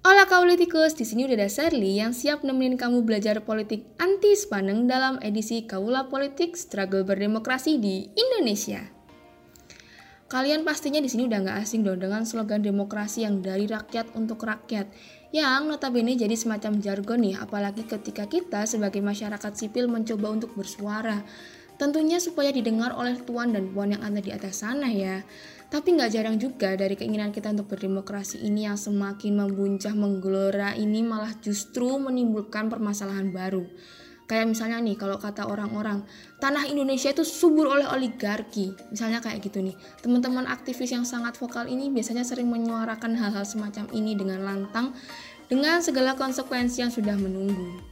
Hola Kaulitikus, di sini udah ada Sherly yang siap nemenin kamu belajar politik anti sepaneng dalam edisi Kaula Politik Struggle Berdemokrasi di Indonesia. Kalian pastinya di sini udah nggak asing dong dengan slogan demokrasi yang dari rakyat untuk rakyat, yang notabene jadi semacam jargon nih, apalagi ketika kita sebagai masyarakat sipil mencoba untuk bersuara. Tentunya supaya didengar oleh tuan dan puan yang ada di atas sana ya. Tapi nggak jarang juga dari keinginan kita untuk berdemokrasi ini yang semakin membuncah menggelora ini malah justru menimbulkan permasalahan baru. Kayak misalnya nih kalau kata orang-orang, tanah Indonesia itu subur oleh oligarki. Misalnya kayak gitu nih. Teman-teman aktivis yang sangat vokal ini biasanya sering menyuarakan hal-hal semacam ini dengan lantang dengan segala konsekuensi yang sudah menunggu.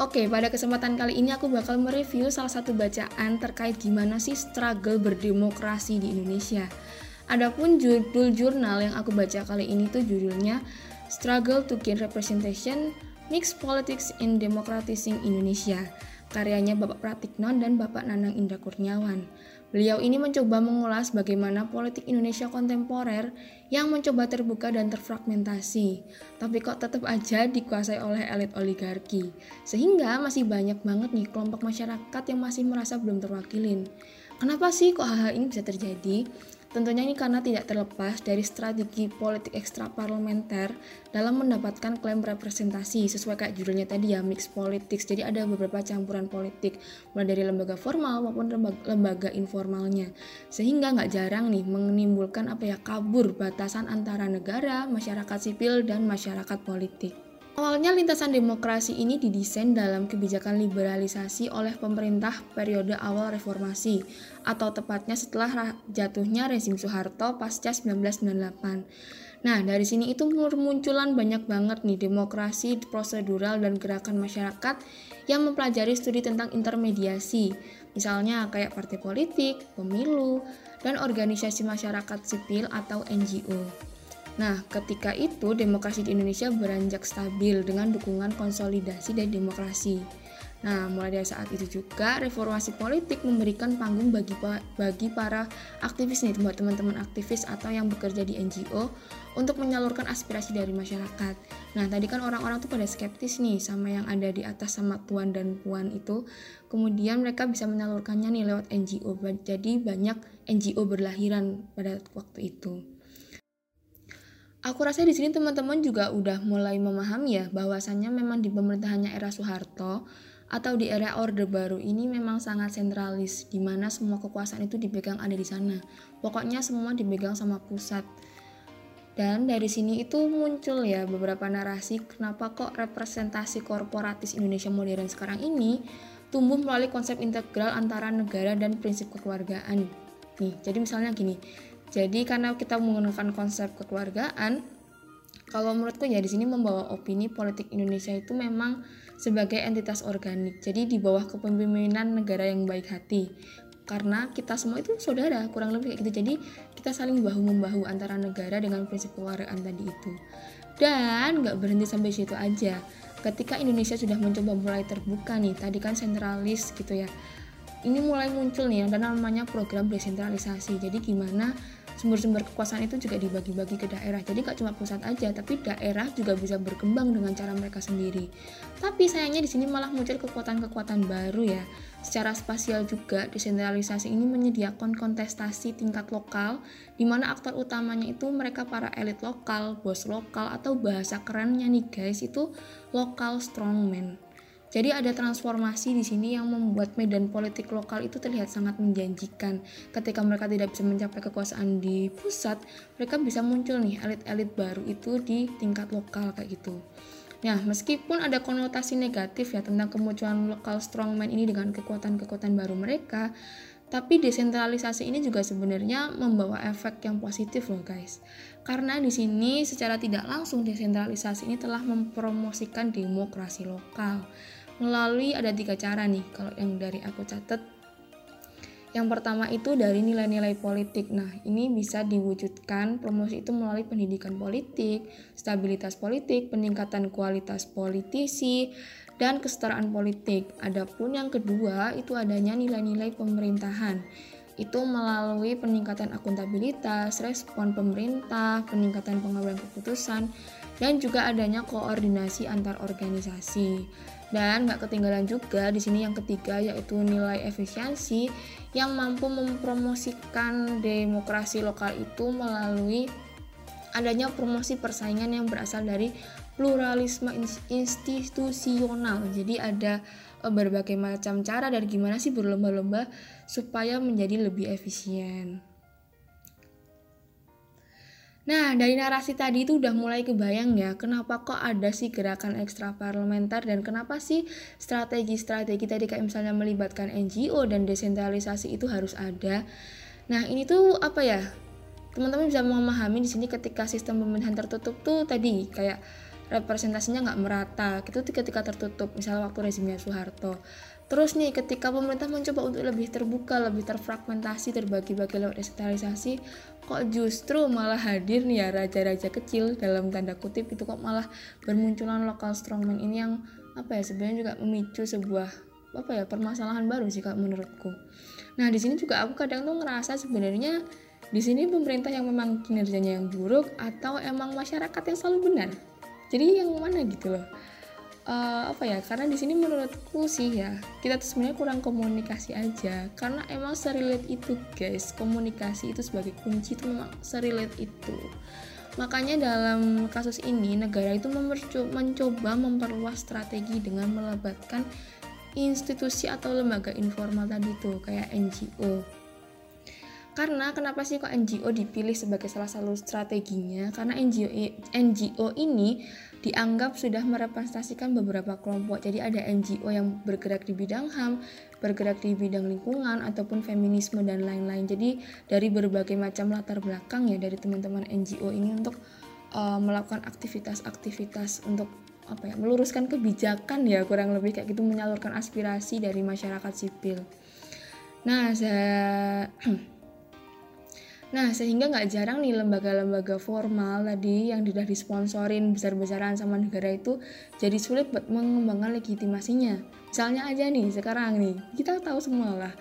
Oke, pada kesempatan kali ini aku bakal mereview salah satu bacaan terkait gimana sih struggle berdemokrasi di Indonesia. Adapun judul jurnal yang aku baca kali ini tuh judulnya Struggle to Gain Representation Mixed Politics in Democratizing Indonesia karyanya Bapak Pratikno dan Bapak Nanang Indra Kurniawan. Beliau ini mencoba mengulas bagaimana politik Indonesia kontemporer yang mencoba terbuka dan terfragmentasi, tapi kok tetap aja dikuasai oleh elit oligarki. Sehingga masih banyak banget nih kelompok masyarakat yang masih merasa belum terwakilin. Kenapa sih kok hal-hal ini bisa terjadi? Tentunya ini karena tidak terlepas dari strategi politik ekstra parlementer dalam mendapatkan klaim representasi sesuai kayak judulnya tadi ya mix politics. Jadi ada beberapa campuran politik mulai dari lembaga formal maupun lembaga, lembaga informalnya. Sehingga nggak jarang nih menimbulkan apa ya kabur batasan antara negara, masyarakat sipil dan masyarakat politik. Awalnya lintasan demokrasi ini didesain dalam kebijakan liberalisasi oleh pemerintah periode awal reformasi atau tepatnya setelah jatuhnya rezim Soeharto pasca 1998. Nah, dari sini itu munculan banyak banget nih demokrasi prosedural dan gerakan masyarakat yang mempelajari studi tentang intermediasi. Misalnya kayak partai politik, pemilu, dan organisasi masyarakat sipil atau NGO. Nah, ketika itu demokrasi di Indonesia beranjak stabil dengan dukungan konsolidasi dan demokrasi. Nah, mulai dari saat itu juga reformasi politik memberikan panggung bagi bagi para aktivis nih, buat teman-teman aktivis atau yang bekerja di NGO untuk menyalurkan aspirasi dari masyarakat. Nah, tadi kan orang-orang tuh pada skeptis nih sama yang ada di atas sama tuan dan puan itu. Kemudian mereka bisa menyalurkannya nih lewat NGO. Jadi banyak NGO berlahiran pada waktu itu. Aku rasa di sini teman-teman juga udah mulai memahami ya bahwasannya memang di pemerintahannya era Soeharto atau di era Orde Baru ini memang sangat sentralis di mana semua kekuasaan itu dipegang ada di sana. Pokoknya semua dipegang sama pusat. Dan dari sini itu muncul ya beberapa narasi kenapa kok representasi korporatis Indonesia modern sekarang ini tumbuh melalui konsep integral antara negara dan prinsip kekeluargaan. Nih, jadi misalnya gini, jadi karena kita menggunakan konsep kekeluargaan, kalau menurutku ya di sini membawa opini politik Indonesia itu memang sebagai entitas organik. Jadi di bawah kepemimpinan negara yang baik hati. Karena kita semua itu saudara, kurang lebih kayak gitu. Jadi kita saling bahu membahu antara negara dengan prinsip keluargaan tadi itu. Dan nggak berhenti sampai situ aja. Ketika Indonesia sudah mencoba mulai terbuka nih, tadi kan sentralis gitu ya. Ini mulai muncul nih yang namanya program desentralisasi. Jadi gimana sumber-sumber kekuasaan itu juga dibagi-bagi ke daerah. Jadi gak cuma pusat aja, tapi daerah juga bisa berkembang dengan cara mereka sendiri. Tapi sayangnya di sini malah muncul kekuatan-kekuatan baru ya. Secara spasial juga, desentralisasi ini menyediakan kontestasi tingkat lokal, di mana aktor utamanya itu mereka para elit lokal, bos lokal, atau bahasa kerennya nih guys, itu lokal strongman. Jadi ada transformasi di sini yang membuat medan politik lokal itu terlihat sangat menjanjikan. Ketika mereka tidak bisa mencapai kekuasaan di pusat, mereka bisa muncul nih elit-elit baru itu di tingkat lokal kayak gitu. Nah, meskipun ada konotasi negatif ya tentang kemunculan lokal strongman ini dengan kekuatan-kekuatan baru mereka, tapi desentralisasi ini juga sebenarnya membawa efek yang positif loh guys. Karena di sini secara tidak langsung desentralisasi ini telah mempromosikan demokrasi lokal melalui ada tiga cara nih kalau yang dari aku catat yang pertama itu dari nilai-nilai politik. Nah, ini bisa diwujudkan promosi itu melalui pendidikan politik, stabilitas politik, peningkatan kualitas politisi, dan kesetaraan politik. Adapun yang kedua itu adanya nilai-nilai pemerintahan. Itu melalui peningkatan akuntabilitas, respon pemerintah, peningkatan pengambilan keputusan, dan juga adanya koordinasi antar organisasi. Dan nggak ketinggalan juga di sini yang ketiga yaitu nilai efisiensi yang mampu mempromosikan demokrasi lokal itu melalui adanya promosi persaingan yang berasal dari pluralisme institusional. Jadi ada e, berbagai macam cara dan gimana sih berlomba-lomba supaya menjadi lebih efisien. Nah, dari narasi tadi itu udah mulai kebayang ya, kenapa kok ada sih gerakan ekstra parlementer dan kenapa sih strategi-strategi tadi kayak misalnya melibatkan NGO dan desentralisasi itu harus ada. Nah, ini tuh apa ya? Teman-teman bisa memahami di sini ketika sistem pemerintahan tertutup tuh tadi kayak representasinya nggak merata gitu ketika tertutup misalnya waktu rezimnya Soeharto terus nih ketika pemerintah mencoba untuk lebih terbuka lebih terfragmentasi terbagi-bagi lewat desentralisasi kok justru malah hadir nih ya raja-raja kecil dalam tanda kutip itu kok malah bermunculan lokal strongman ini yang apa ya sebenarnya juga memicu sebuah apa ya permasalahan baru sih kak menurutku. Nah di sini juga aku kadang tuh ngerasa sebenarnya di sini pemerintah yang memang kinerjanya yang buruk atau emang masyarakat yang selalu benar? Jadi yang mana gitu loh uh, apa ya karena di sini menurutku sih ya kita tuh sebenarnya kurang komunikasi aja. Karena emang serilet itu guys. Komunikasi itu sebagai kunci itu memang serilet itu. Makanya dalam kasus ini negara itu mencoba memperluas strategi dengan melibatkan institusi atau lembaga informal tadi tuh kayak NGO karena kenapa sih kok NGO dipilih sebagai salah satu strateginya? Karena NGO NGO ini dianggap sudah merepresentasikan beberapa kelompok. Jadi ada NGO yang bergerak di bidang HAM, bergerak di bidang lingkungan ataupun feminisme dan lain-lain. Jadi dari berbagai macam latar belakang ya dari teman-teman NGO ini untuk uh, melakukan aktivitas-aktivitas untuk apa ya meluruskan kebijakan ya kurang lebih kayak gitu menyalurkan aspirasi dari masyarakat sipil. Nah, saya Nah, sehingga nggak jarang nih lembaga-lembaga formal tadi yang sudah disponsorin besar-besaran sama negara itu jadi sulit buat mengembangkan legitimasinya. Misalnya aja nih, sekarang nih, kita tahu semua lah,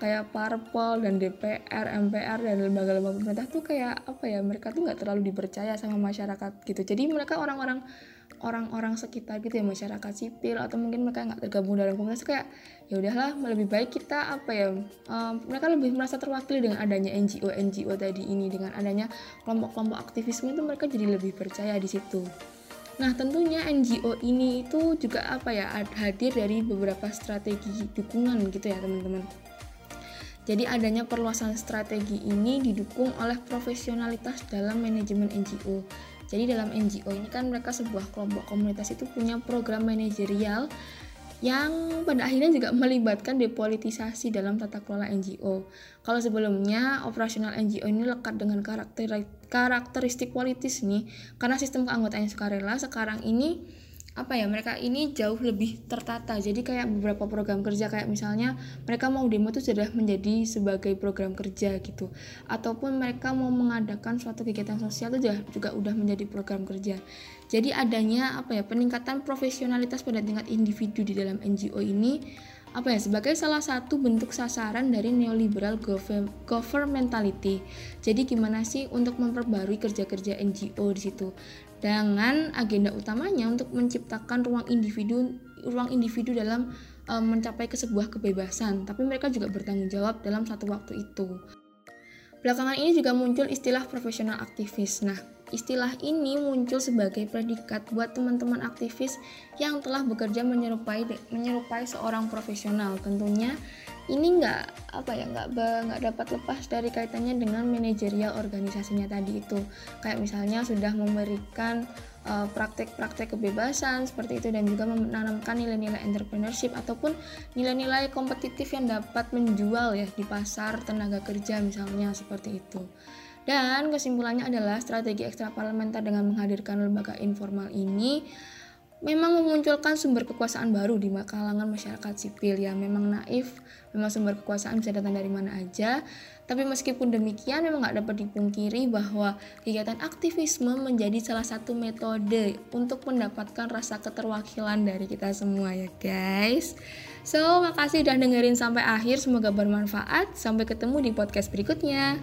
kayak Parpol dan DPR, MPR dan lembaga-lembaga pemerintah tuh kayak apa ya, mereka tuh nggak terlalu dipercaya sama masyarakat gitu. Jadi mereka orang-orang orang-orang sekitar gitu ya masyarakat sipil atau mungkin mereka nggak tergabung dalam komunitas kayak ya udahlah lebih baik kita apa ya um, mereka lebih merasa terwakili dengan adanya NGO NGO tadi ini dengan adanya kelompok-kelompok aktivisme itu mereka jadi lebih percaya di situ. Nah tentunya NGO ini itu juga apa ya hadir dari beberapa strategi dukungan gitu ya teman-teman. Jadi adanya perluasan strategi ini didukung oleh profesionalitas dalam manajemen NGO jadi dalam NGO ini kan mereka sebuah kelompok komunitas itu punya program manajerial yang pada akhirnya juga melibatkan depolitisasi dalam tata kelola NGO. Kalau sebelumnya operasional NGO ini lekat dengan karakter karakteristik politis nih, karena sistem keanggotaan sukarela sekarang ini apa ya mereka ini jauh lebih tertata jadi kayak beberapa program kerja kayak misalnya mereka mau demo itu sudah menjadi sebagai program kerja gitu ataupun mereka mau mengadakan suatu kegiatan sosial itu juga, juga udah menjadi program kerja jadi adanya apa ya peningkatan profesionalitas pada tingkat individu di dalam NGO ini apa ya sebagai salah satu bentuk sasaran dari neoliberal governmentality. Jadi gimana sih untuk memperbarui kerja-kerja NGO di situ? Dengan agenda utamanya untuk menciptakan ruang individu ruang individu dalam um, mencapai ke sebuah kebebasan, tapi mereka juga bertanggung jawab dalam satu waktu itu. Belakangan ini juga muncul istilah profesional aktivis. Nah, istilah ini muncul sebagai predikat buat teman-teman aktivis yang telah bekerja menyerupai menyerupai seorang profesional. Tentunya ini nggak apa ya nggak nggak dapat lepas dari kaitannya dengan manajerial organisasinya tadi itu kayak misalnya sudah memberikan eh, praktek-praktek uh, kebebasan seperti itu dan juga menanamkan nilai-nilai entrepreneurship ataupun nilai-nilai kompetitif yang dapat menjual ya di pasar tenaga kerja misalnya seperti itu. Dan kesimpulannya adalah strategi ekstra parlementer dengan menghadirkan lembaga informal ini memang memunculkan sumber kekuasaan baru di kalangan masyarakat sipil. Ya memang naif memang sumber kekuasaan bisa datang dari mana aja. Tapi meskipun demikian memang nggak dapat dipungkiri bahwa kegiatan aktivisme menjadi salah satu metode untuk mendapatkan rasa keterwakilan dari kita semua ya guys. So makasih udah dengerin sampai akhir. Semoga bermanfaat. Sampai ketemu di podcast berikutnya